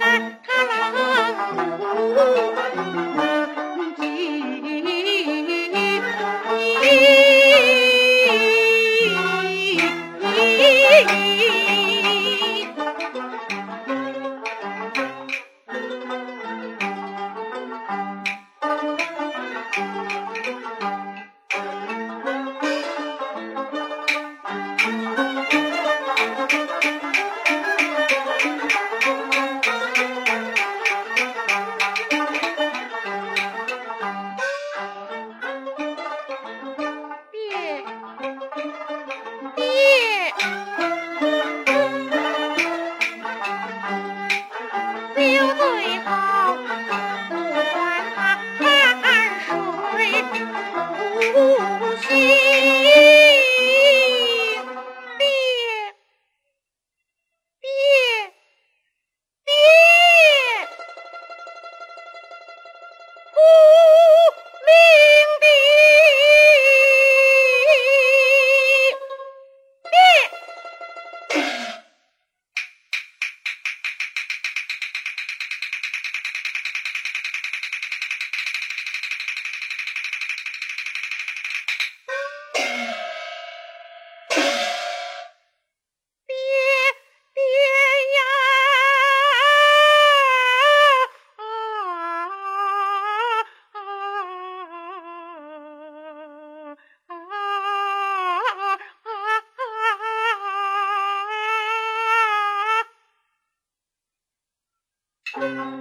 啊他老啊。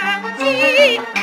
打个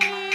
你。